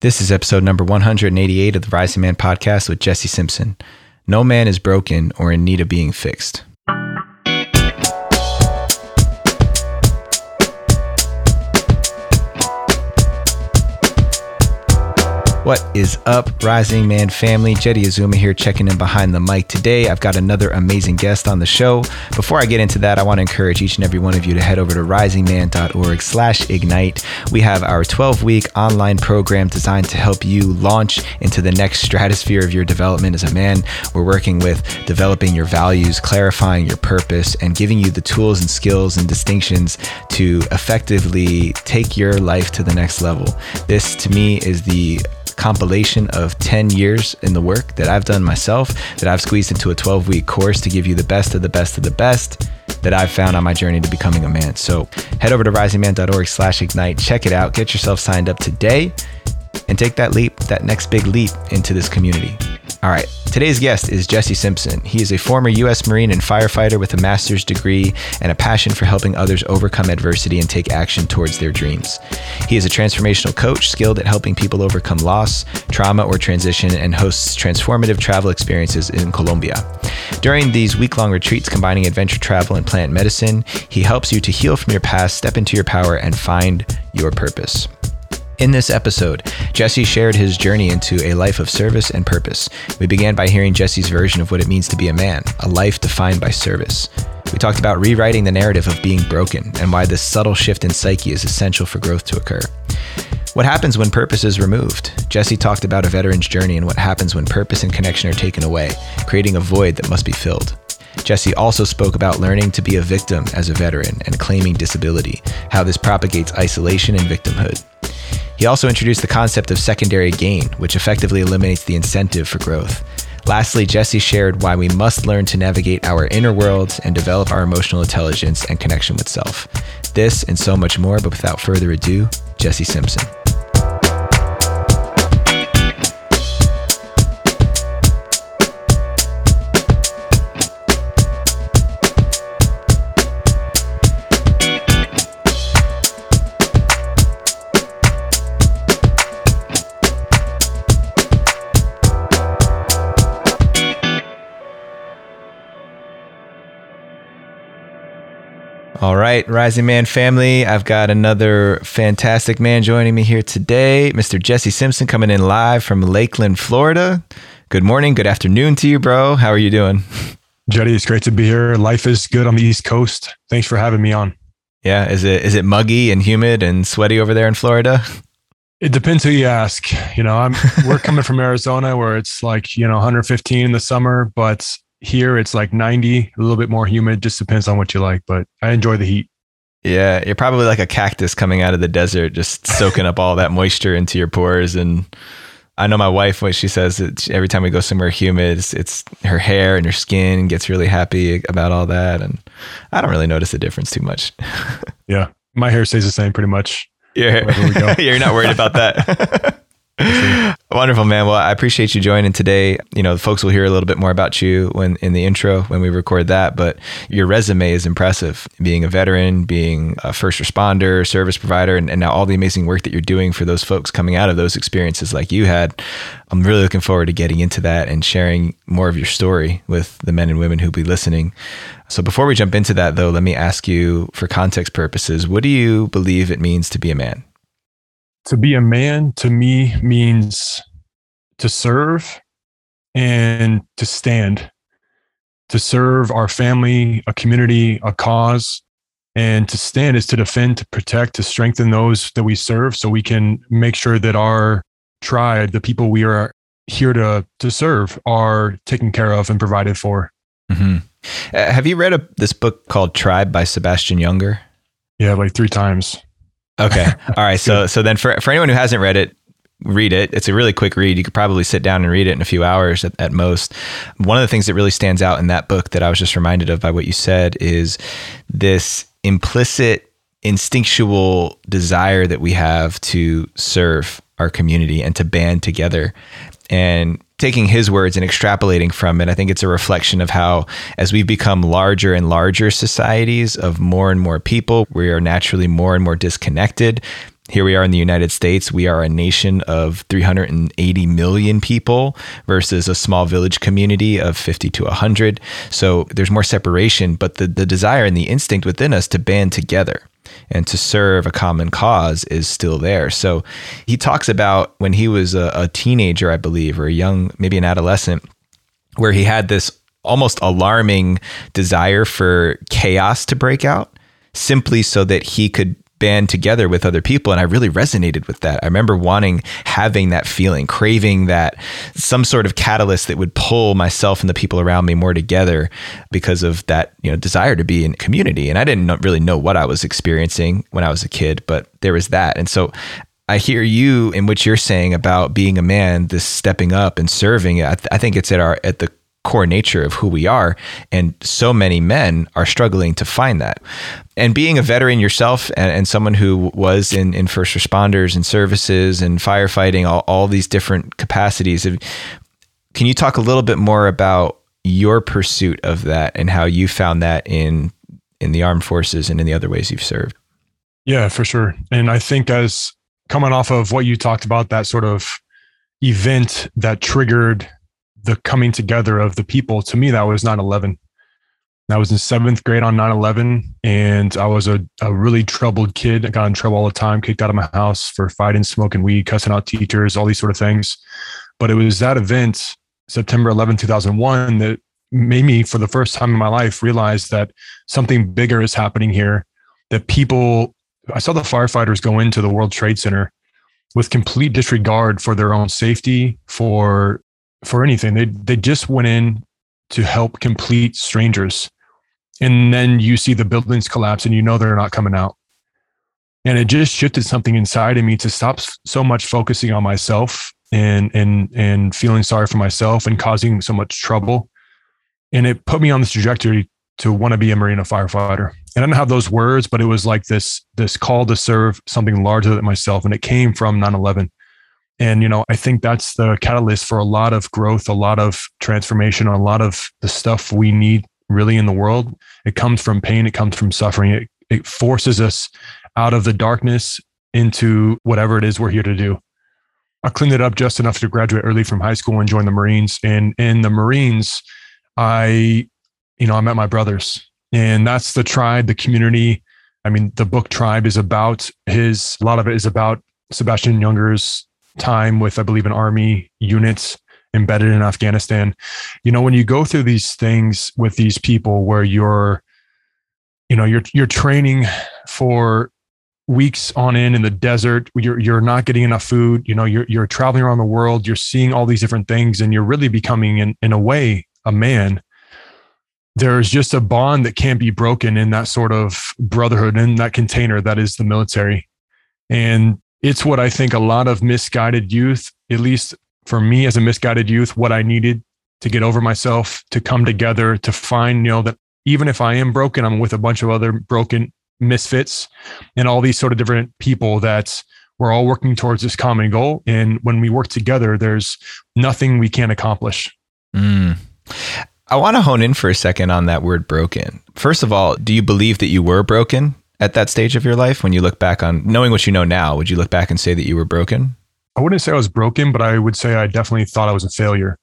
This is episode number 188 of the Rising Man podcast with Jesse Simpson. No man is broken or in need of being fixed. What is up, Rising Man family? Jeddy Azuma here checking in behind the mic. Today, I've got another amazing guest on the show. Before I get into that, I want to encourage each and every one of you to head over to risingman.org slash ignite. We have our 12-week online program designed to help you launch into the next stratosphere of your development as a man. We're working with developing your values, clarifying your purpose, and giving you the tools and skills and distinctions to effectively take your life to the next level. This, to me, is the compilation of 10 years in the work that I've done myself, that I've squeezed into a 12 week course to give you the best of the best of the best that I've found on my journey to becoming a man. So head over to risingman.org slash ignite, check it out, get yourself signed up today, and take that leap, that next big leap into this community. All right, today's guest is Jesse Simpson. He is a former U.S. Marine and firefighter with a master's degree and a passion for helping others overcome adversity and take action towards their dreams. He is a transformational coach skilled at helping people overcome loss, trauma, or transition and hosts transformative travel experiences in Colombia. During these week long retreats combining adventure travel and plant medicine, he helps you to heal from your past, step into your power, and find your purpose. In this episode, Jesse shared his journey into a life of service and purpose. We began by hearing Jesse's version of what it means to be a man, a life defined by service. We talked about rewriting the narrative of being broken and why this subtle shift in psyche is essential for growth to occur. What happens when purpose is removed? Jesse talked about a veteran's journey and what happens when purpose and connection are taken away, creating a void that must be filled. Jesse also spoke about learning to be a victim as a veteran and claiming disability, how this propagates isolation and victimhood. He also introduced the concept of secondary gain, which effectively eliminates the incentive for growth. Lastly, Jesse shared why we must learn to navigate our inner worlds and develop our emotional intelligence and connection with self. This and so much more, but without further ado, Jesse Simpson. All right, Rising Man family, I've got another fantastic man joining me here today, Mr. Jesse Simpson coming in live from Lakeland, Florida. Good morning, good afternoon to you, bro. How are you doing? Jeddy, it's great to be here. Life is good on the East Coast. Thanks for having me on. Yeah, is it is it muggy and humid and sweaty over there in Florida? It depends who you ask. You know, I'm we're coming from Arizona where it's like, you know, 115 in the summer, but here it's like 90, a little bit more humid. Just depends on what you like, but I enjoy the heat. Yeah, you're probably like a cactus coming out of the desert, just soaking up all that moisture into your pores. And I know my wife, when she says that every time we go somewhere humid, it's, it's her hair and her skin gets really happy about all that. And I don't really notice the difference too much. yeah, my hair stays the same pretty much. Yeah, you're not worried about that. Wonderful, man. Well, I appreciate you joining today. You know, the folks will hear a little bit more about you when in the intro when we record that, but your resume is impressive. Being a veteran, being a first responder, service provider, and, and now all the amazing work that you're doing for those folks coming out of those experiences like you had. I'm really looking forward to getting into that and sharing more of your story with the men and women who'll be listening. So before we jump into that though, let me ask you for context purposes, what do you believe it means to be a man? To be a man to me means to serve and to stand, to serve our family, a community, a cause. And to stand is to defend, to protect, to strengthen those that we serve so we can make sure that our tribe, the people we are here to, to serve, are taken care of and provided for. Mm-hmm. Uh, have you read a, this book called Tribe by Sebastian Junger? Yeah, like three times. Okay. All right. So so then for for anyone who hasn't read it, read it. It's a really quick read. You could probably sit down and read it in a few hours at, at, most. One of the things that really stands out in that book that I was just reminded of by what you said is this implicit instinctual desire that we have to serve our community and to band together. And taking his words and extrapolating from it, I think it's a reflection of how, as we've become larger and larger societies of more and more people, we are naturally more and more disconnected. Here we are in the United States. We are a nation of 380 million people versus a small village community of 50 to 100. So there's more separation, but the, the desire and the instinct within us to band together and to serve a common cause is still there. So he talks about when he was a, a teenager, I believe, or a young, maybe an adolescent, where he had this almost alarming desire for chaos to break out simply so that he could band together with other people and I really resonated with that. I remember wanting having that feeling, craving that some sort of catalyst that would pull myself and the people around me more together because of that, you know, desire to be in community. And I didn't really know what I was experiencing when I was a kid, but there was that. And so I hear you in what you're saying about being a man, this stepping up and serving. I, th- I think it's at our at the core nature of who we are. And so many men are struggling to find that. And being a veteran yourself and, and someone who was in, in first responders and services and firefighting, all, all these different capacities, can you talk a little bit more about your pursuit of that and how you found that in in the armed forces and in the other ways you've served? Yeah, for sure. And I think as coming off of what you talked about, that sort of event that triggered the coming together of the people to me that was 9-11 i was in seventh grade on 9-11 and i was a, a really troubled kid. I got in trouble all the time kicked out of my house for fighting smoking weed cussing out teachers all these sort of things. But it was that event september 11 2001 that made me for the first time in my life realize that something bigger is happening here that people i saw the firefighters go into the world trade center with complete disregard for their own safety for for anything. They they just went in to help complete strangers. And then you see the buildings collapse and you know they're not coming out. And it just shifted something inside of me to stop so much focusing on myself and and and feeling sorry for myself and causing so much trouble. And it put me on this trajectory to want to be a marine firefighter. And I didn't have those words, but it was like this this call to serve something larger than myself. And it came from 9-11. And, you know, I think that's the catalyst for a lot of growth, a lot of transformation, a lot of the stuff we need really in the world. It comes from pain, it comes from suffering. It, it forces us out of the darkness into whatever it is we're here to do. I cleaned it up just enough to graduate early from high school and join the Marines. And in the Marines, I, you know, I met my brothers. And that's the tribe, the community. I mean, the book Tribe is about his, a lot of it is about Sebastian Junger's time with, I believe, an army units embedded in Afghanistan. You know, when you go through these things with these people where you're, you know, you're you're training for weeks on end in the desert, you're you're not getting enough food, you know, you're you're traveling around the world, you're seeing all these different things, and you're really becoming in, in a way a man. There's just a bond that can't be broken in that sort of brotherhood in that container that is the military. And it's what I think a lot of misguided youth, at least for me as a misguided youth, what I needed to get over myself, to come together, to find, you know, that even if I am broken, I'm with a bunch of other broken misfits and all these sort of different people that we're all working towards this common goal. And when we work together, there's nothing we can't accomplish. Mm. I want to hone in for a second on that word broken. First of all, do you believe that you were broken? At that stage of your life when you look back on knowing what you know now would you look back and say that you were broken? I wouldn't say i was broken but i would say i definitely thought i was a failure.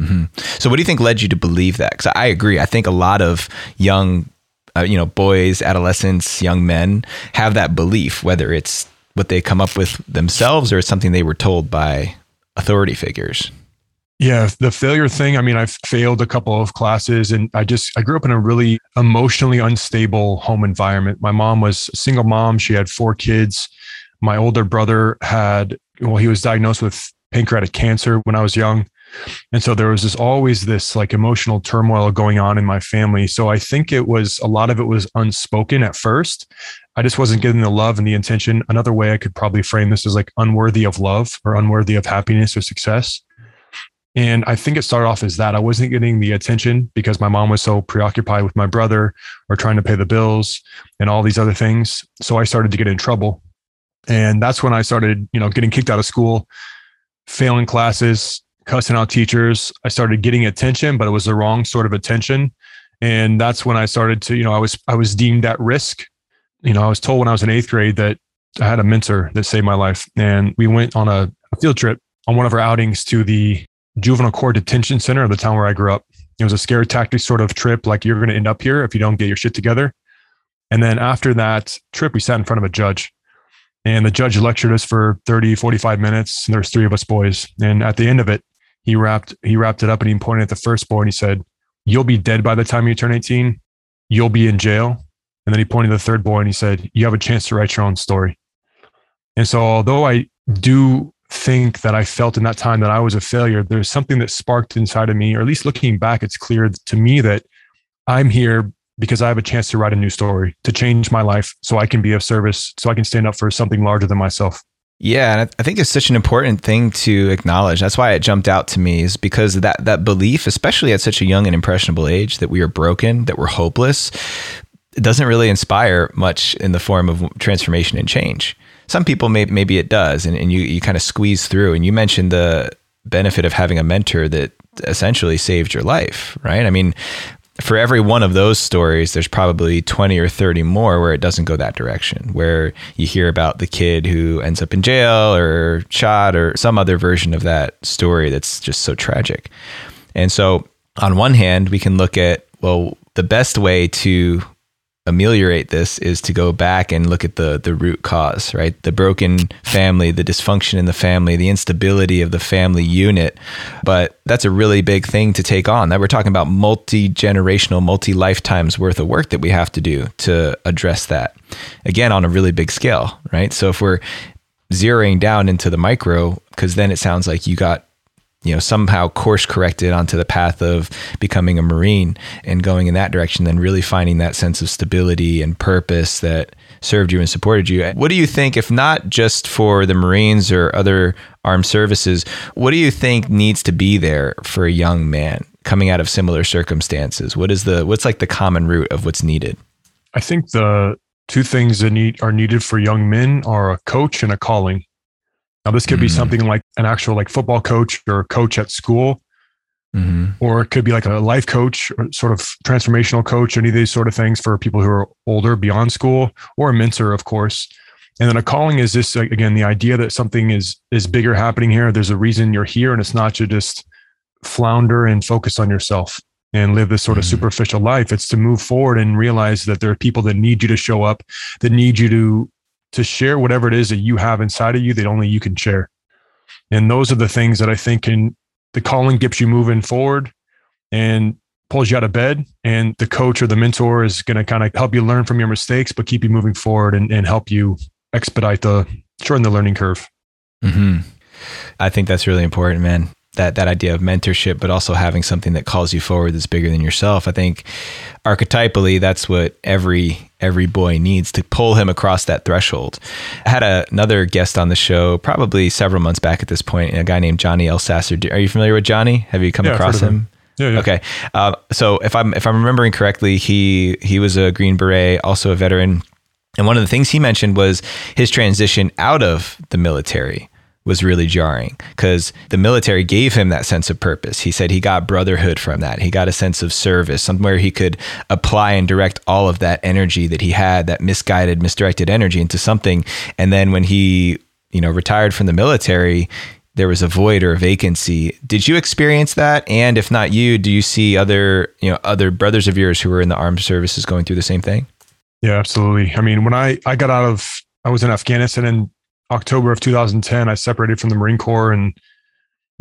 Mm-hmm. so what do you think led you to believe that? Because i agree. I think a lot of young uh, you know boys adolescents young men have that belief whether it's what they come up with themselves or it's something they were told by authority figures yeah, the failure thing. I mean, I've failed a couple of classes and I just, I grew up in a really emotionally unstable home environment. My mom was a single mom. She had four kids. My older brother had, well, he was diagnosed with pancreatic cancer when I was young. And so there was this always this like emotional turmoil going on in my family. So I think it was a lot of it was unspoken at first. I just wasn't getting the love and the attention. Another way I could probably frame this is like unworthy of love or unworthy of happiness or success. And I think it started off as that I wasn't getting the attention because my mom was so preoccupied with my brother or trying to pay the bills and all these other things. So I started to get in trouble. And that's when I started, you know, getting kicked out of school, failing classes, cussing out teachers. I started getting attention, but it was the wrong sort of attention. And that's when I started to, you know, I was I was deemed at risk. You know, I was told when I was in eighth grade that I had a mentor that saved my life. And we went on a, field trip on one of our outings to the juvenile court detention center of the town where I grew up. It was a scare tactic sort of trip, like you're going to end up here if you don't get your shit together. And then after that trip, we sat in front of a judge. And the judge lectured us for 30, 45 minutes. And there's three of us boys. And at the end of it, he wrapped he wrapped it up and he pointed at the first boy and he said, You'll be dead by the time you turn 18. You'll be in jail. And then he pointed to the third boy and he said, You have a chance to write your own story. And so although I do think that I felt in that time that I was a failure, there's something that sparked inside of me, or at least looking back, it's clear to me that I'm here because I have a chance to write a new story, to change my life so I can be of service, so I can stand up for something larger than myself. Yeah, and I think it's such an important thing to acknowledge. That's why it jumped out to me is because that that belief, especially at such a young and impressionable age, that we are broken, that we're hopeless, it doesn't really inspire much in the form of transformation and change. Some people may, maybe it does, and, and you you kind of squeeze through. And you mentioned the benefit of having a mentor that essentially saved your life, right? I mean, for every one of those stories, there's probably 20 or 30 more where it doesn't go that direction, where you hear about the kid who ends up in jail or shot or some other version of that story that's just so tragic. And so, on one hand, we can look at, well, the best way to ameliorate this is to go back and look at the the root cause, right? The broken family, the dysfunction in the family, the instability of the family unit. But that's a really big thing to take on. That we're talking about multi-generational, multi-lifetimes worth of work that we have to do to address that. Again, on a really big scale, right? So if we're zeroing down into the micro, because then it sounds like you got you know somehow course corrected onto the path of becoming a marine and going in that direction then really finding that sense of stability and purpose that served you and supported you. What do you think if not just for the marines or other armed services what do you think needs to be there for a young man coming out of similar circumstances? What is the what's like the common root of what's needed? I think the two things that need are needed for young men are a coach and a calling now, this could mm-hmm. be something like an actual like football coach or coach at school, mm-hmm. or it could be like a life coach or sort of transformational coach, any of these sort of things for people who are older beyond school, or a mentor, of course. And then a calling is this again, the idea that something is is bigger happening here. There's a reason you're here, and it's not to just flounder and focus on yourself and live this sort of mm-hmm. superficial life. It's to move forward and realize that there are people that need you to show up, that need you to to share whatever it is that you have inside of you that only you can share. And those are the things that I think can the calling gets you moving forward and pulls you out of bed. And the coach or the mentor is going to kind of help you learn from your mistakes, but keep you moving forward and, and help you expedite the shorten the learning curve. Mm-hmm. I think that's really important, man that that idea of mentorship, but also having something that calls you forward that's bigger than yourself. I think archetypally, that's what every every boy needs to pull him across that threshold. I had a, another guest on the show probably several months back at this point, a guy named Johnny Elsasser. Are you familiar with Johnny? Have you come yeah, across him? him? Yeah, yeah. Okay. Uh, so if I'm if I'm remembering correctly, he he was a Green Beret, also a veteran. And one of the things he mentioned was his transition out of the military was really jarring because the military gave him that sense of purpose. He said he got brotherhood from that. He got a sense of service, somewhere he could apply and direct all of that energy that he had, that misguided, misdirected energy into something. And then when he, you know, retired from the military, there was a void or a vacancy. Did you experience that? And if not you, do you see other, you know, other brothers of yours who were in the armed services going through the same thing? Yeah, absolutely. I mean, when I I got out of I was in Afghanistan in October of 2010, I separated from the Marine Corps and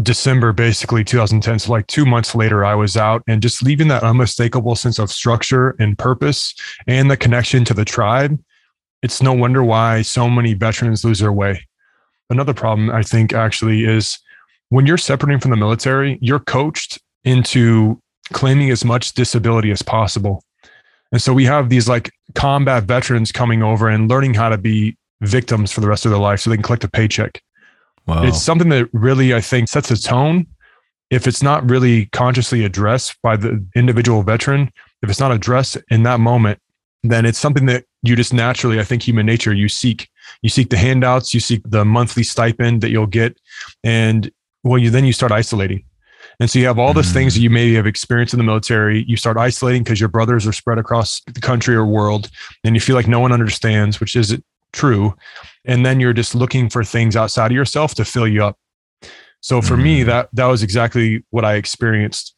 December, basically 2010. So, like two months later, I was out and just leaving that unmistakable sense of structure and purpose and the connection to the tribe. It's no wonder why so many veterans lose their way. Another problem, I think, actually, is when you're separating from the military, you're coached into claiming as much disability as possible. And so we have these like combat veterans coming over and learning how to be victims for the rest of their life so they can collect a paycheck. Wow. It's something that really, I think, sets a tone. If it's not really consciously addressed by the individual veteran, if it's not addressed in that moment, then it's something that you just naturally, I think, human nature, you seek. You seek the handouts, you seek the monthly stipend that you'll get, and well, you then you start isolating. And so you have all those mm. things that you maybe have experienced in the military. You start isolating because your brothers are spread across the country or world, and you feel like no one understands, which is true. And then you're just looking for things outside of yourself to fill you up. So for mm-hmm. me, that that was exactly what I experienced.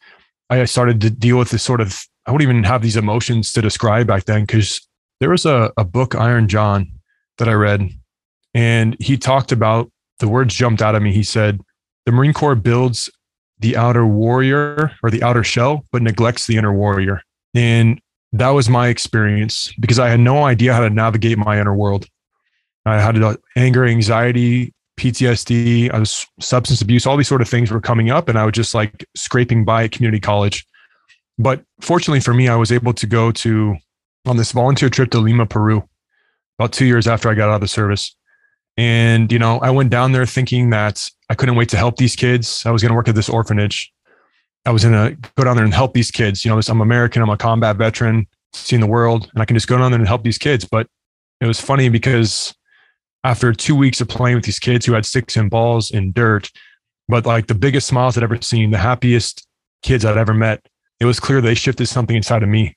I started to deal with this sort of I wouldn't even have these emotions to describe back then because there was a, a book, Iron John, that I read, and he talked about the words jumped out at me. He said, The Marine Corps builds the outer warrior or the outer shell, but neglects the inner warrior. And that was my experience because I had no idea how to navigate my inner world. I had anger, anxiety, PTSD, I was substance abuse, all these sort of things were coming up, and I was just like scraping by at community college. But fortunately for me, I was able to go to on this volunteer trip to Lima, Peru, about two years after I got out of the service. And, you know, I went down there thinking that I couldn't wait to help these kids. I was going to work at this orphanage. I was going to go down there and help these kids. You know, I'm American, I'm a combat veteran, seen the world, and I can just go down there and help these kids. But it was funny because after two weeks of playing with these kids who had sticks and balls and dirt, but like the biggest smiles I'd ever seen, the happiest kids I'd ever met, it was clear they shifted something inside of me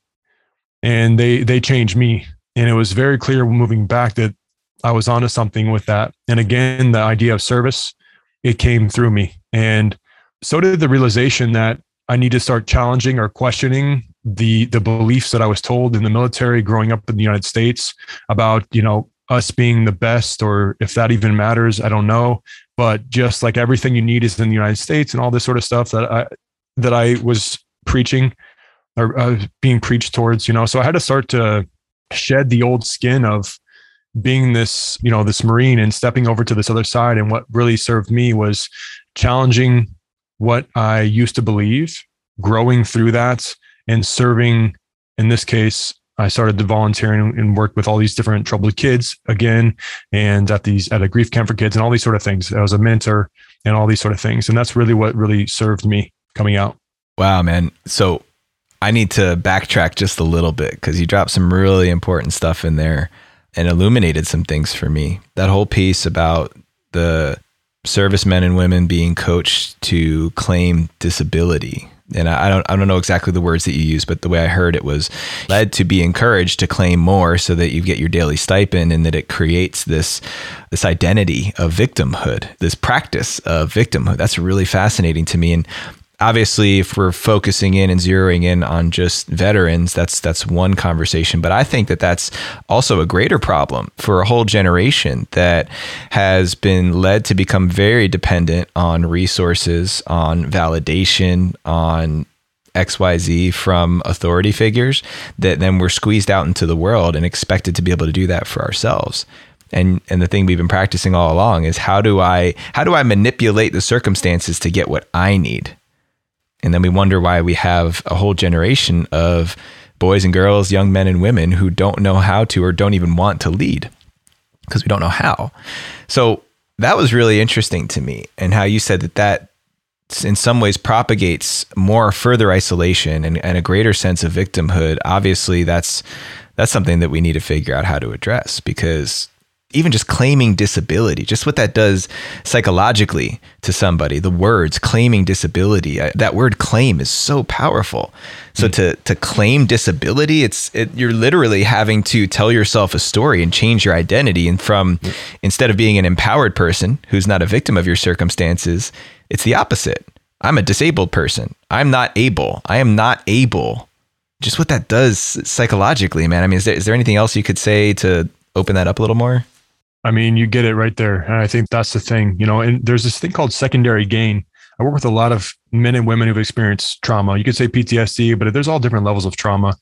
and they they changed me. And it was very clear moving back that I was onto something with that. And again, the idea of service, it came through me. And so did the realization that I need to start challenging or questioning the the beliefs that I was told in the military growing up in the United States about, you know, us being the best or if that even matters, I don't know. But just like everything you need is in the United States and all this sort of stuff that I that I was preaching or uh, being preached towards, you know. So I had to start to shed the old skin of being this, you know, this Marine and stepping over to this other side. And what really served me was challenging what I used to believe, growing through that, and serving. In this case, I started to volunteering and worked with all these different troubled kids again, and at these at a grief camp for kids and all these sort of things. I was a mentor and all these sort of things, and that's really what really served me coming out. Wow, man! So I need to backtrack just a little bit because you dropped some really important stuff in there and illuminated some things for me. That whole piece about the servicemen and women being coached to claim disability. And I don't I don't know exactly the words that you use, but the way I heard it was led to be encouraged to claim more so that you get your daily stipend and that it creates this this identity of victimhood, this practice of victimhood. That's really fascinating to me. And obviously if we're focusing in and zeroing in on just veterans that's that's one conversation but i think that that's also a greater problem for a whole generation that has been led to become very dependent on resources on validation on XYZ from authority figures that then we're squeezed out into the world and expected to be able to do that for ourselves. And and the thing we've been practicing all along is how do I how do I manipulate the circumstances to get what I need and then we wonder why we have a whole generation of boys and girls, young men and women who don't know how to or don't even want to lead because we don't know how. So that was really interesting to me and how you said that that in some ways propagates more further isolation and, and a greater sense of victimhood. Obviously that's that's something that we need to figure out how to address because even just claiming disability, just what that does psychologically to somebody, the words claiming disability, that word claim is so powerful. So mm. to to claim disability, it's it, you're literally having to tell yourself a story and change your identity and from mm. instead of being an empowered person who's not a victim of your circumstances, it's the opposite. I'm a disabled person. I'm not able. I am not able. Just what that does psychologically, man. I mean, is there, is there anything else you could say to open that up a little more? I mean, you get it right there. And I think that's the thing, you know, and there's this thing called secondary gain. I work with a lot of men and women who've experienced trauma. You could say PTSD, but there's all different levels of trauma.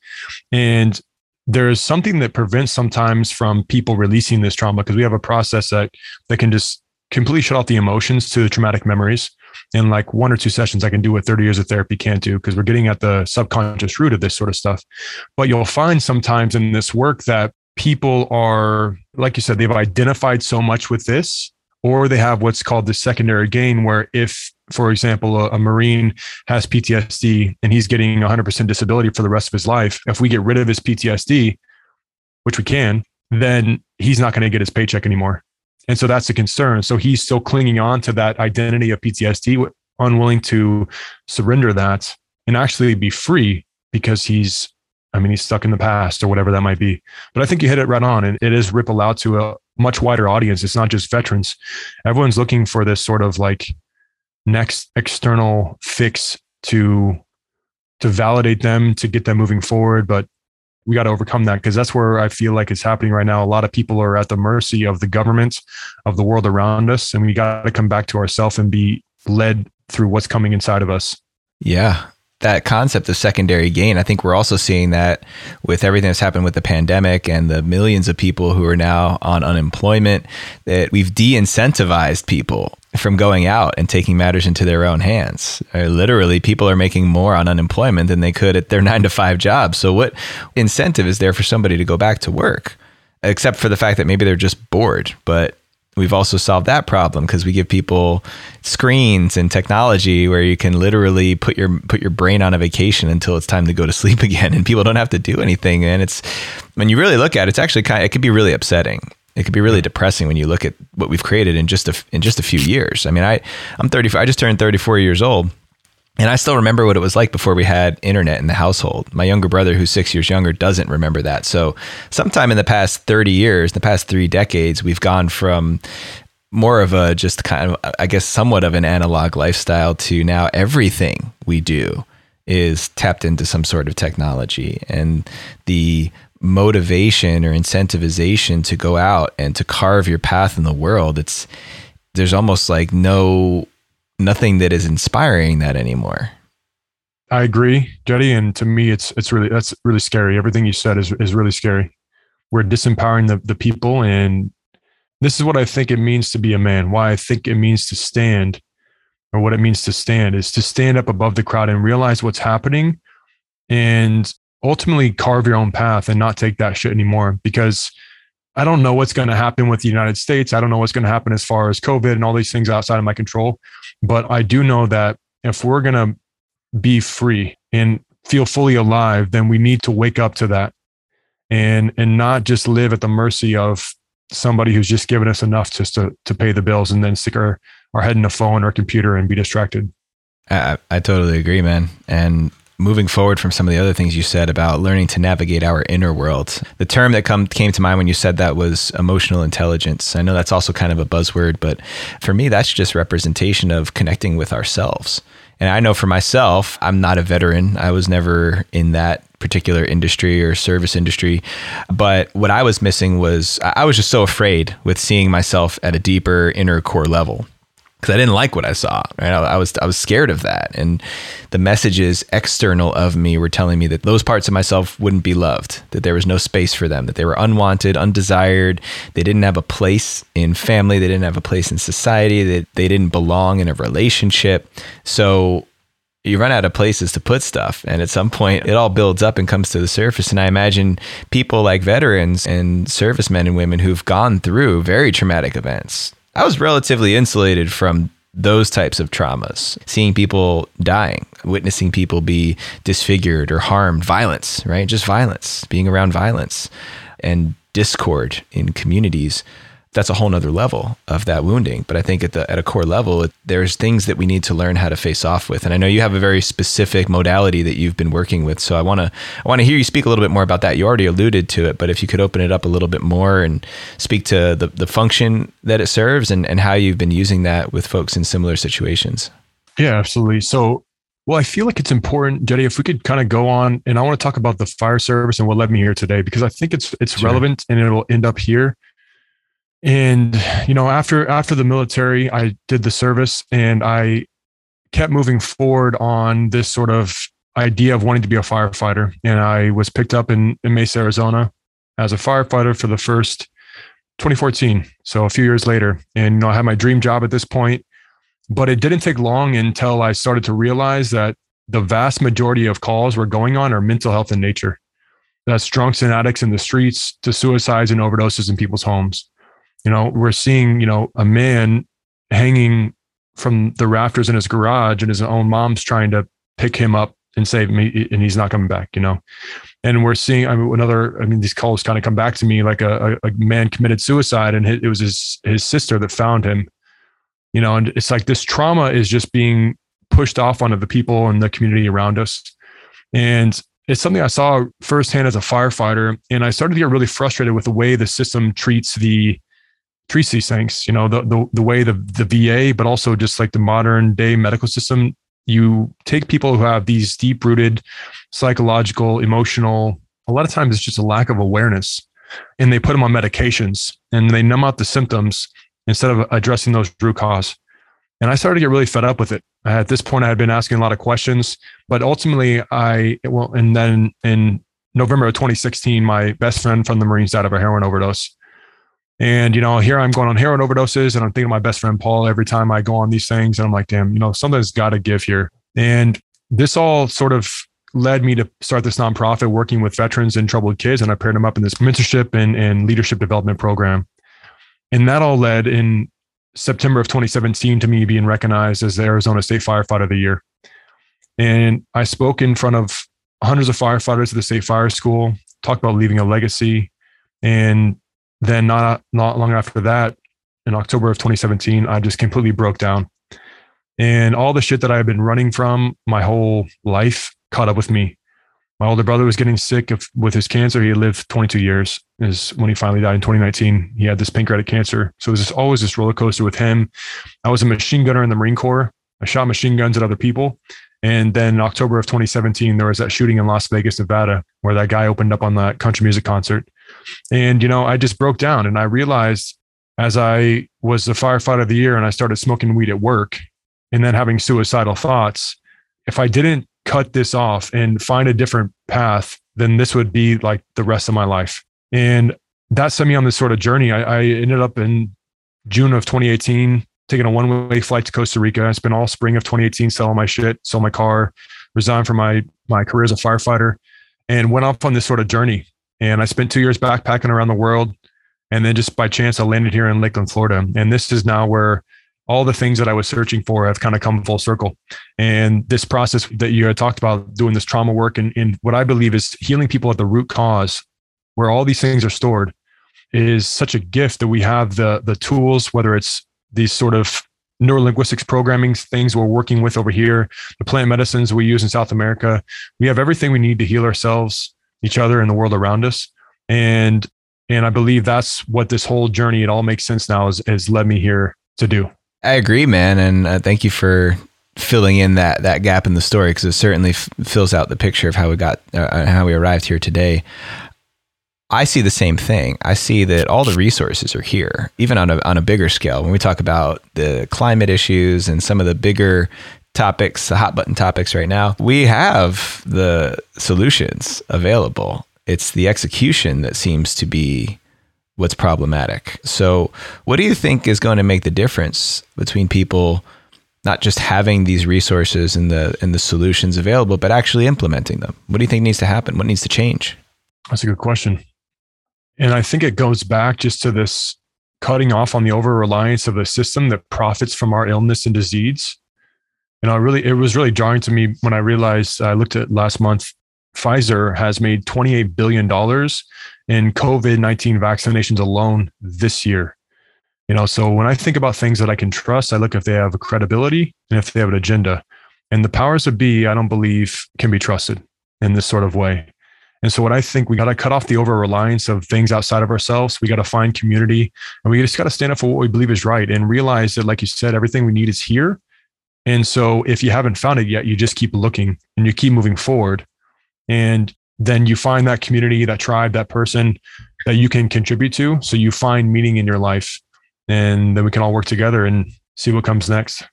And there's something that prevents sometimes from people releasing this trauma because we have a process that that can just completely shut off the emotions to the traumatic memories. In like one or two sessions, I can do what 30 years of therapy can't do because we're getting at the subconscious root of this sort of stuff. But you'll find sometimes in this work that people are, like you said, they've identified so much with this, or they have what's called the secondary gain, where if, for example, a, a Marine has PTSD and he's getting 100% disability for the rest of his life, if we get rid of his PTSD, which we can, then he's not going to get his paycheck anymore. And so that's the concern. So he's still clinging on to that identity of PTSD, unwilling to surrender that and actually be free because he's I mean, he's stuck in the past or whatever that might be. But I think you hit it right on. And it is ripple out to a, much wider audience. It's not just veterans. Everyone's looking for this sort of like next external fix to to validate them to get them moving forward but we got to overcome that because that's where i feel like it's happening right now a lot of people are at the mercy of the government of the world around us and we got to come back to ourselves and be led through what's coming inside of us yeah that concept of secondary gain, I think we're also seeing that with everything that's happened with the pandemic and the millions of people who are now on unemployment, that we've de incentivized people from going out and taking matters into their own hands. Uh, literally, people are making more on unemployment than they could at their nine to five job. So, what incentive is there for somebody to go back to work? Except for the fact that maybe they're just bored. But we've also solved that problem because we give people screens and technology where you can literally put your put your brain on a vacation until it's time to go to sleep again and people don't have to do anything. And it's when you really look at it it's actually kind of, it could be really upsetting. It could be really depressing when you look at what we've created in just a in just a few years. I mean i i'm 34 i just turned 34 years old and I still remember what it was like before we had internet in the household. My younger brother, who's six years younger, doesn't remember that. So, sometime in the past 30 years, the past three decades, we've gone from more of a just kind of, I guess, somewhat of an analog lifestyle to now everything we do is tapped into some sort of technology. And the motivation or incentivization to go out and to carve your path in the world, it's, there's almost like no nothing that is inspiring that anymore. I agree, Jeddy, and to me, it's it's really that's really scary. Everything you said is is really scary. We're disempowering the the people, and this is what I think it means to be a man. Why I think it means to stand, or what it means to stand, is to stand up above the crowd and realize what's happening, and ultimately carve your own path and not take that shit anymore. Because I don't know what's going to happen with the United States. I don't know what's going to happen as far as COVID and all these things outside of my control. But I do know that if we're going to be free and feel fully alive, then we need to wake up to that and and not just live at the mercy of somebody who's just given us enough just to to pay the bills and then stick our, our head in a phone or computer and be distracted. I, I totally agree, man. And moving forward from some of the other things you said about learning to navigate our inner world. The term that come, came to mind when you said that was emotional intelligence. I know that's also kind of a buzzword, but for me, that's just representation of connecting with ourselves. And I know for myself, I'm not a veteran. I was never in that particular industry or service industry. But what I was missing was I was just so afraid with seeing myself at a deeper inner core level because I didn't like what I saw. Right, I, I, was I was scared of that, and the messages external of me were telling me that those parts of myself wouldn't be loved, that there was no space for them, that they were unwanted, undesired, they didn't have a place in family, they didn't have a place in society, that they didn't belong in a relationship. So you run out of places to put stuff. And at some point, it all builds up and comes to the surface. And I imagine people like veterans and servicemen and women who've gone through very traumatic events I was relatively insulated from those types of traumas, seeing people dying, witnessing people be disfigured or harmed, violence, right? Just violence, being around violence and discord in communities that's a whole nother level of that wounding. But I think at the at a core level, it, there's things that we need to learn how to face off with. And I know you have a very specific modality that you've been working with. So I want to I want to hear you speak a little bit more about that. You already alluded to it, but if you could open it up a little bit more and speak to the, the function that it serves and, and how you've been using that with folks in similar situations. Yeah, absolutely. So well, I feel like it's important, Jeddy, if we could kind of go on and I want to talk about the fire service and what led me here today, because I think it's it's sure. relevant and it'll end up here and you know after after the military i did the service and i kept moving forward on this sort of idea of wanting to be a firefighter. And i was picked up in, in mesa arizona as a firefighter for the first 2014 so a few years later. And you know i had my dream job at this point but it didn't take long until i started to realize that the vast majority of calls we're going on are mental health in nature. That's drunks and addicts in the streets to suicides and overdoses in people's homes you know, we're seeing, you know, a man hanging from the rafters in his garage and his own mom's trying to pick him up and save me and he's not coming back, you know. And we're seeing I mean another I mean these calls kind of come back to me like a, a man committed suicide and it was his his sister that found him. You know, and it's like this trauma is just being pushed off onto the people and the community around us. And it's something I saw firsthand as a firefighter. And I started to get really frustrated with the way the system treats the these things. You know, the the, the way the the VA, but also just like the modern day medical system, you take people who have these deep rooted psychological, emotional. A lot of times, it's just a lack of awareness, and they put them on medications and they numb out the symptoms instead of addressing those root cause. And I started to get really fed up with it. At this point, I had been asking a lot of questions, but ultimately, I well, and then in November of 2016, my best friend from the Marines died of a heroin overdose. And, you know, here I'm going on heroin overdoses and I'm thinking of my best friend Paul every time I go on these things. And I'm like, damn, you know, something's got to give here. And this all sort of led me to start this nonprofit working with veterans and troubled kids. And I paired them up in this mentorship and, and leadership development program. And that all led in September of 2017 to me being recognized as the Arizona State Firefighter of the Year. And I spoke in front of hundreds of firefighters at the State Fire School, talked about leaving a legacy. And then not not long after that, in October of 2017, I just completely broke down. And all the shit that I had been running from my whole life caught up with me. My older brother was getting sick of, with his cancer. He lived 22 years. Is when he finally died in 2019. He had this pancreatic cancer. So it was just always this roller coaster with him. I was a machine gunner in the Marine Corps. I shot machine guns at other people. And then in October of 2017, there was that shooting in Las Vegas, Nevada, where that guy opened up on that country music concert. And, you know, I just broke down and I realized as I was the firefighter of the year and I started smoking weed at work and then having suicidal thoughts, if I didn't cut this off and find a different path, then this would be like the rest of my life. And that set me on this sort of journey. I, I ended up in June of 2018 taking a one way flight to Costa Rica. I spent all spring of 2018 selling my shit, sold my car, resigned from my my career as a firefighter, and went off on this sort of journey. And I spent two years backpacking around the world. And then just by chance, I landed here in Lakeland, Florida. And this is now where all the things that I was searching for have kind of come full circle. And this process that you had talked about doing this trauma work and, and what I believe is healing people at the root cause, where all these things are stored, is such a gift that we have the the tools, whether it's these sort of neurolinguistics programming things we're working with over here, the plant medicines we use in South America. We have everything we need to heal ourselves each other and the world around us. And and I believe that's what this whole journey, it all makes sense now, has, has led me here to do. I agree, man. And uh, thank you for filling in that, that gap in the story because it certainly f- fills out the picture of how we got, uh, how we arrived here today. I see the same thing. I see that all the resources are here, even on a, on a bigger scale. When we talk about the climate issues and some of the bigger topics, the hot button topics right now, we have the solutions available. It's the execution that seems to be what's problematic. So, what do you think is going to make the difference between people not just having these resources and the and the solutions available, but actually implementing them? What do you think needs to happen? What needs to change? That's a good question. And I think it goes back just to this cutting off on the over reliance of a system that profits from our illness and disease you know, really, it was really jarring to me when I realized I looked at last month. Pfizer has made $28 billion in COVID 19 vaccinations alone this year. You know, so when I think about things that I can trust, I look if they have a credibility and if they have an agenda. And the powers of be, I don't believe can be trusted in this sort of way. And so what I think we got to cut off the over reliance of things outside of ourselves. We got to find community and we just got to stand up for what we believe is right and realize that, like you said, everything we need is here. And so if you haven't found it yet, you just keep looking and you keep moving forward. And then you find that community, that tribe, that person that you can contribute to. So you find meaning in your life. And then we can all work together and see what comes next.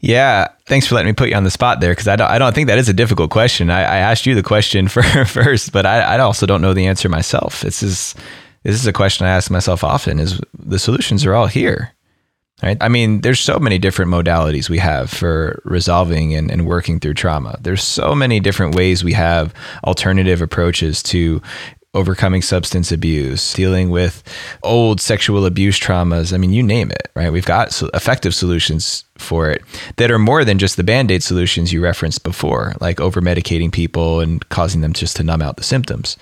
Yeah, thanks for letting me put you on the spot there because I don't, I don't think that is a difficult question. I, I asked you the question for, first, but I, I also don't know the answer myself. This is this is a question I ask myself often: is the solutions are all here. Right? I mean, there's so many different modalities we have for resolving and, and working through trauma. There's so many different ways we have alternative approaches to overcoming substance abuse, dealing with old sexual abuse traumas. I mean, you name it, right? We've got effective solutions for it that are more than just the band aid solutions you referenced before, like over medicating people and causing them just to numb out the symptoms.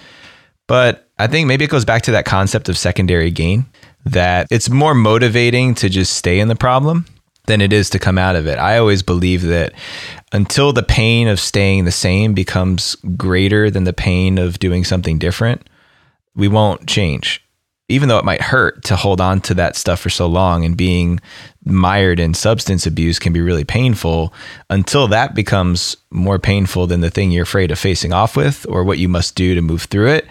But I think maybe it goes back to that concept of secondary gain that it's more motivating to just stay in the problem than it is to come out of it. I always believe that until the pain of staying the same becomes greater than the pain of doing something different, we won't change. Even though it might hurt to hold on to that stuff for so long and being mired in substance abuse can be really painful until that becomes more painful than the thing you're afraid of facing off with or what you must do to move through it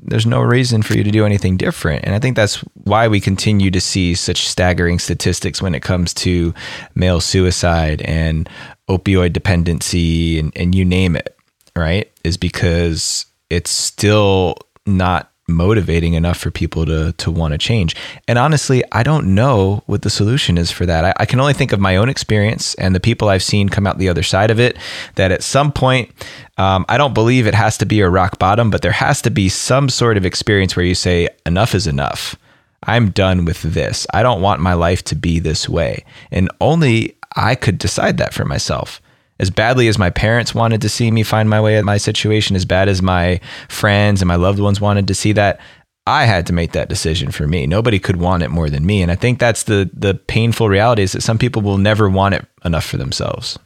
there's no reason for you to do anything different. And i think that's why we continue to see such staggering statistics when it comes to male suicide and opioid dependency and, and you name it right? Is because it's still not motivating enough for people to to want to change. And honestly, I don't know what the solution is for that. I, I, can only think of my own experience and the people I've seen come out the other side of it. That at some point, um, I don't believe it has to be a rock bottom, but there has to be some sort of experience where you say enough is enough. I'm done with this. I don't want my life to be this way. And only I could decide that for myself as badly as my parents wanted to see me find my way at my situation, as bad as my friends and my loved ones wanted to see that, I had to make that decision for me. Nobody could want it more than me. And I think that's the the painful reality is that some people will never want it enough for themselves.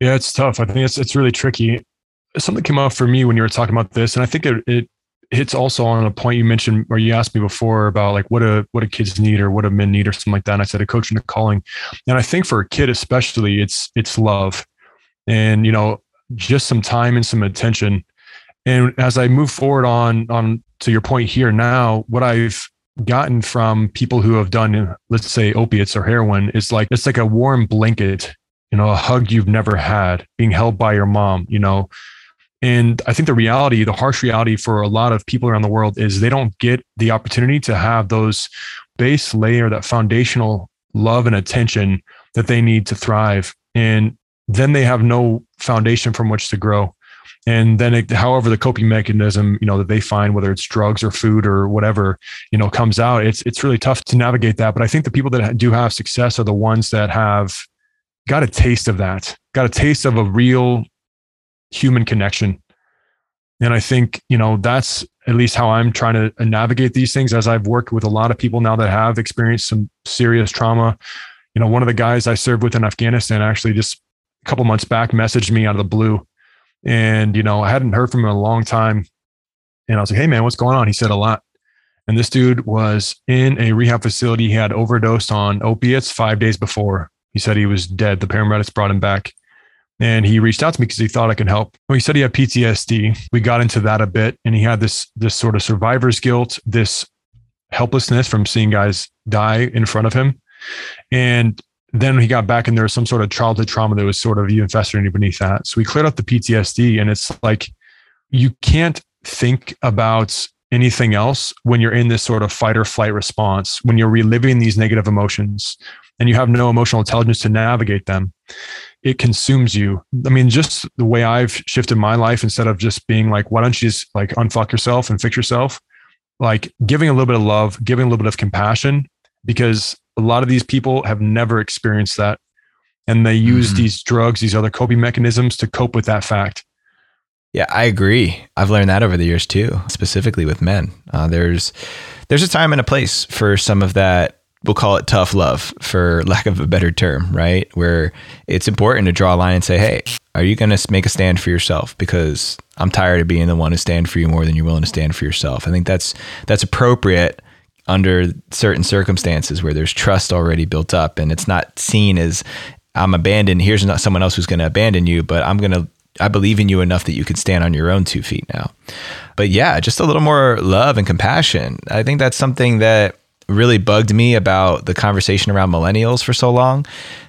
Yeah, it's tough. I think it's it's really tricky. Something came up for me when you were talking about this, and I think it, it hits also on a point you mentioned or you asked me before about like what a what a kids need or what a men need or something like that. And I said a coach and a calling. And I think for a kid especially, it's it's love and you know just some time and some attention. And as i move forward on on to your point here now what i've gotten from people who have done let's say opiates or heroin is like it's like a warm blanket you know a hug you've never had being held by your mom you know? And i think the reality the harsh reality for a lot of people around the world is they don't get the opportunity to have those base layer that foundational love and attention that they need to thrive. And then they have no foundation from which to grow. And then, it, however, the coping mechanism, you know, that they find, whether it's drugs or food or whatever, you know, comes out, it's it's really tough to navigate that. But I think the people that do have success are the ones that have got a taste of that, got a taste of a real human connection. And I think, you know, that's at least how I'm trying to uh, navigate these things as I've worked with a lot of people now that have experienced some serious trauma. You know, one of the guys I served with in Afghanistan actually just couple months back messaged me out of the blue. And, you know, I hadn't heard from him in a long time. And I was like, hey, man, what's going on? He said a lot. And this dude was in a rehab facility. He had overdosed on opiates five days before. He said he was dead. The paramedics brought him back. And he reached out to me because he thought I could help. Well, he said he had PTSD. We got into that a bit. And he had this, this sort of survivor's guilt, this helplessness from seeing guys die in front of him. And then he got back and there was some sort of childhood trauma that was sort of even festering beneath that. So we cleared up the PTSD and it's like you can't think about anything else when you're in this sort of fight or flight response, when you're reliving these negative emotions and you have no emotional intelligence to navigate them. It consumes you. I mean, just the way I've shifted my life instead of just being like, why don't you just like unfuck yourself and fix yourself? Like giving a little bit of love, giving a little bit of compassion, because a lot of these people have never experienced that. And they use mm-hmm. these drugs, these other coping mechanisms to cope with that fact. Yeah, I agree. I've learned that over the years too, specifically with men. Uh, there's there's a time and a place for some of that. We'll call it tough love, for lack of a better term, right? Where it's important to draw a line and say, "Hey, are you going to make a stand for yourself?" Because I'm tired of being the one to stand for you more than you're willing to stand for yourself. I think that's that's appropriate under certain circumstances where there's trust already built up and it's not seen as I'm abandoned. Here's not someone else who's going to abandon you, but I'm going to, I believe in you enough that you can stand on your own two feet now. But yeah, just a little more love and compassion. I think that's something that really bugged me about the conversation around millennials for so long.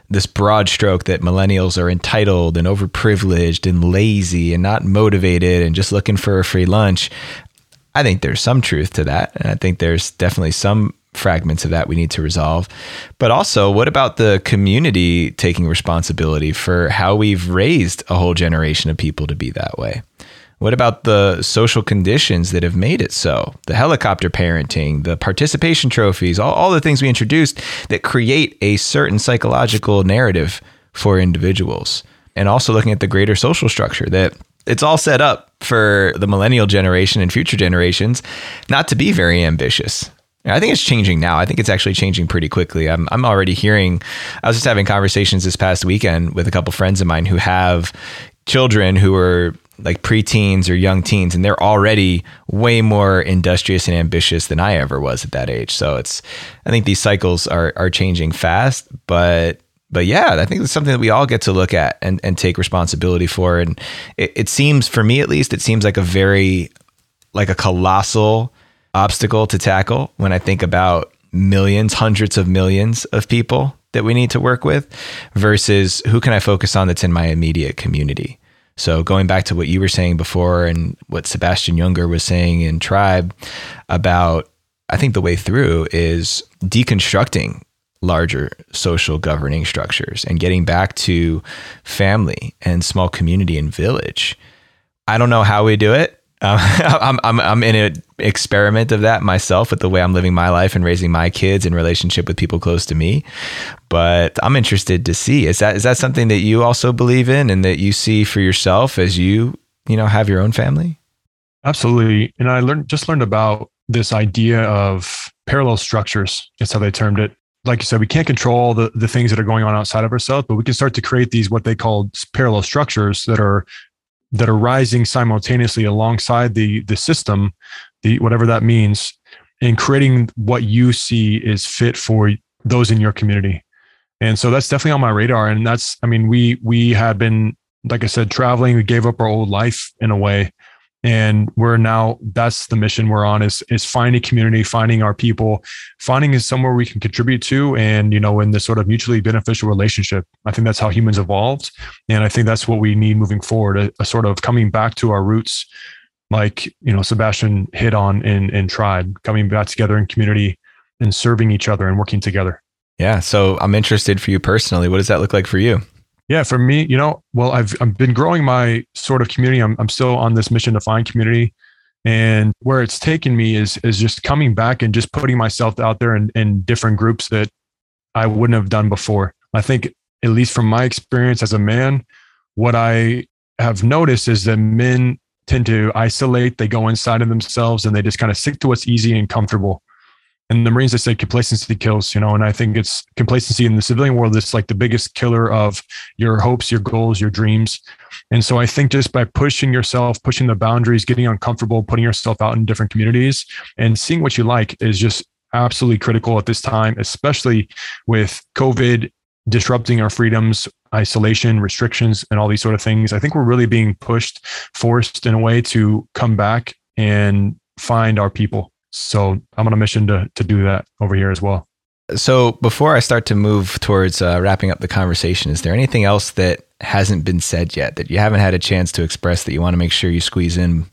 This broad stroke that millennials are entitled and overprivileged and lazy and not motivated and just looking for a free lunch. I think there's some truth to that. And I think there's definitely some fragments of that we need to resolve. But also, what about the community taking responsibility for how we've raised a whole generation of people to be that way? What about the social conditions that have made it so? The helicopter parenting, the participation trophies, all, all the things we introduced that create a certain psychological narrative for individuals. And also looking at the greater social structure that it's all set up for the millennial generation and future generations not to be very ambitious. I think it's changing now. I think it's actually changing pretty quickly. I'm I'm already hearing I was just having conversations this past weekend with a couple friends of mine who have children who are like preteens or young teens, and they're already way more industrious and ambitious than I ever was at that age. So it's, I think these cycles are are changing fast, but but yeah, I think it's something that we all get to look at and, and take responsibility for. And it, it seems, for me at least, it seems like a very, like a colossal obstacle to tackle when I think about millions, hundreds of millions of people that we need to work with versus who can I focus on that's in my immediate community. So going back to what you were saying before and what Sebastian Junger was saying in Tribe about I think the way through is deconstructing larger social governing structures and getting back to family and small community and village. I don't know how we do it. Um, I'm, I'm, I'm in an experiment of that myself with the way I'm living my life and raising my kids in relationship with people close to me. But I'm interested to see is that is that something that you also believe in and that you see for yourself as you you know have your own family? Absolutely. And I learned just learned about this idea of parallel structures. Is how they termed it. Like you said, we can't control the, the things that are going on outside of ourselves, but we can start to create these what they call parallel structures that are that are rising simultaneously alongside the the system, the whatever that means, and creating what you see is fit for those in your community. And so that's definitely on my radar. And that's, I mean, we we had been, like I said, traveling. We gave up our old life in a way, and we're now that's the mission we're on is is finding community finding our people finding somewhere we can contribute to and you know in this sort of mutually beneficial relationship. I think that's how humans evolved. And i think that's what we need moving forward a, a sort of coming back to our roots like you know sebastian hit on in in tribe coming back together in community and serving each other and working together. Yeah. So i'm interested for you personally. What does that look like for you yeah, for me, you know, well, I've I've been growing my sort of community. I'm I'm still on this mission to find community. And where it's taken me is is just coming back and just putting myself out there in, in different groups that I wouldn't have done before. I think, at least from my experience as a man, what I have noticed is that men tend to isolate, they go inside of themselves and they just kind of stick to what's easy and comfortable and the Marines, they say complacency kills, you know, and I think it's complacency in the civilian world is like the biggest killer of your hopes, your goals, your dreams. And so I think just by pushing yourself, pushing the boundaries, getting uncomfortable, putting yourself out in different communities and seeing what you like is just absolutely critical at this time, especially with COVID disrupting our freedoms, isolation, restrictions, and all these sort of things. I think we're really being pushed, forced in a way to come back and find our people. So I'm on a mission to to do that over here as well. So before I start to move towards uh, wrapping up the conversation, is there anything else that hasn't been said yet that you haven't had a chance to express that you want to make sure you squeeze in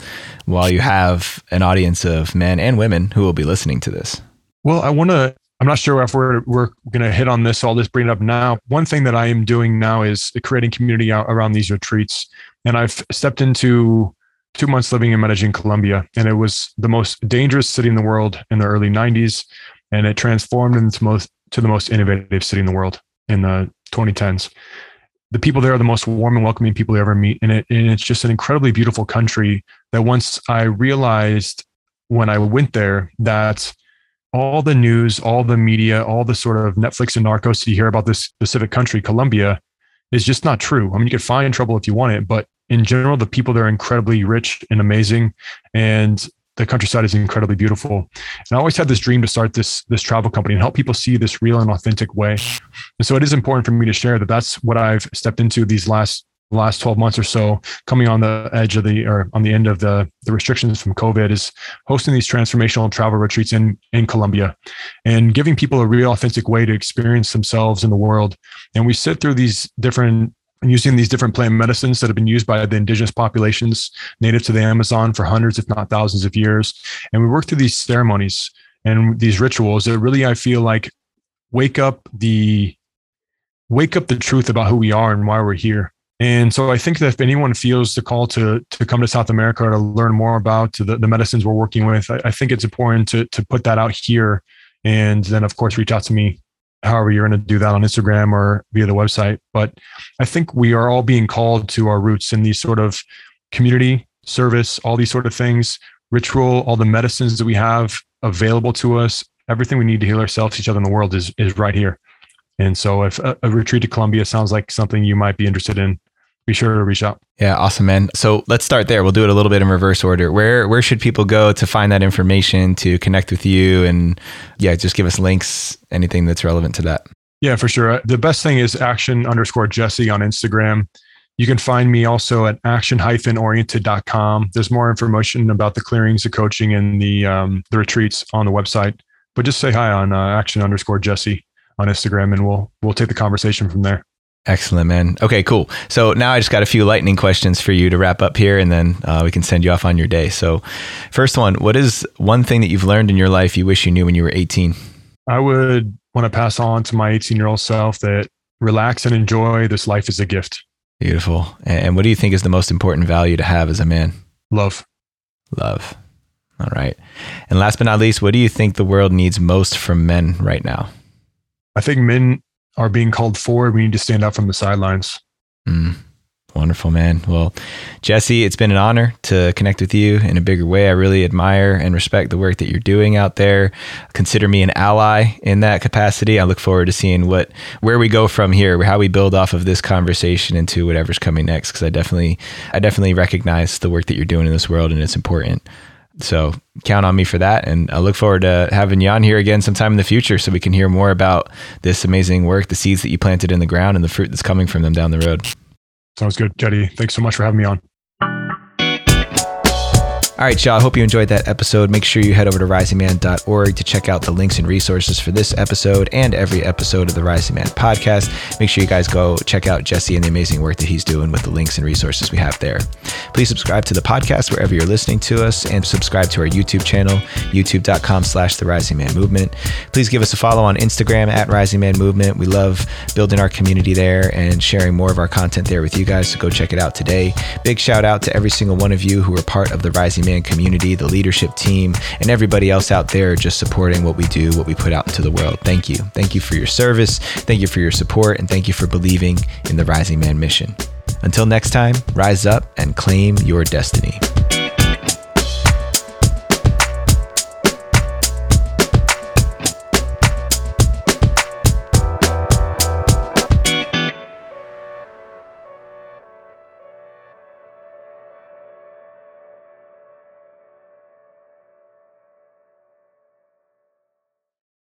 while you have an audience of men and women who will be listening to this? Well, I want to. I'm not sure if we're we're going to hit on this. I'll just bring it up now. One thing that I am doing now is creating community around these retreats, and I've stepped into two months living in Medellin, Colombia, and it was the most dangerous city in the world in the early 90s, and it transformed into most to the most innovative city in the world in the 2010s. The people there are the most warm and welcoming people you ever meet, and, it, and it's just an incredibly beautiful country. That once I realized when I went there that all the news, all the media, all the sort of Netflix and Narcos you hear about this specific country, Colombia, is just not true. I mean, you could find trouble if you want it, but in general, the people there are incredibly rich and amazing, and the countryside is incredibly beautiful. And I always had this dream to start this this travel company and help people see this real and authentic way. And so it is important for me to share that that's what I've stepped into these last last 12 months or so coming on the edge of the or on the end of the the restrictions from covid is hosting these transformational travel retreats in in colombia and giving people a real authentic way to experience themselves in the world and we sit through these different using these different plant medicines that have been used by the indigenous populations native to the Amazon for hundreds, if not thousands of years. And we work through these ceremonies and these rituals that really, I feel like, wake up the wake up the truth about who we are and why we're here. And so I think that if anyone feels the call to to come to South America or to learn more about the, the medicines we're working with, I, I think it's important to to put that out here. And then of course reach out to me however you're going to do that on Instagram or via the website. But I think we are all being called to our roots in these sort of community service, all these sort of things, ritual, all the medicines that we have available to us, everything we need to heal ourselves, each other in the world is is right here. And so if a, a retreat to Colombia sounds like something you might be interested in, be sure to reach out. Yeah, awesome, man. So let's start there. We'll do it a little bit in reverse order. Where where should people go to find that information to connect with you? And yeah, just give us links, anything that's relevant to that. Yeah, for sure. The best thing is action underscore Jesse on Instagram. You can find me also at action-oriented.com. There's more information about the clearings, the coaching, and the um, the retreats on the website. But just say hi on uh, action underscore Jesse on Instagram, and we'll we'll take the conversation from there. Excellent, man. Okay, cool. So now I just got a few lightning questions for you to wrap up here, and then uh, we can send you off on your day. So, first one: What is one thing that you've learned in your life you wish you knew when you were 18? I would want to pass on to my 18 year old self that relax and enjoy. This life is a gift. Beautiful. And what do you think is the most important value to have as a man? Love. Love. All right. And last but not least, what do you think the world needs most from men right now? I think men are being called forward. We need to stand up from the sidelines. Mm. Wonderful, man. Well, Jesse, it's been an honor to connect with you in a bigger way. I really admire and respect the work that you're doing out there. Consider me an ally in that capacity. I look forward to seeing what where we go from here, how we build off of this conversation into whatever's coming next. Because I definitely, I definitely recognize the work that you're doing in this world, and it's important. So count on me for that. And I look forward to having you on here again sometime in the future so we can hear more about this amazing work, the seeds that you planted in the ground, and the fruit that's coming from them down the road. Sounds good, Jeddy. Thanks so much for having me on. All right, y'all. I hope you enjoyed that episode. Make sure you head over to risingman.org to check out the links and resources for this episode and every episode of the Rising Man podcast. Make sure you guys go check out Jesse and the amazing work that he's doing with the links and resources we have there. Please subscribe to the podcast wherever you're listening to us and subscribe to our YouTube channel, youtube.com slash the Rising Man Movement. Please give us a follow on Instagram at Rising Man Movement. We love building our community there and sharing more of our content there with you guys. So go check it out today. Big shout out to every single one of you who are part of the Rising Man community, the leadership team, and everybody else out there just supporting what we do, what we put out into the world. Thank you. Thank you for your service. Thank you for your support. And thank you for believing in the Rising Man mission. Until next time, rise up and claim your destiny.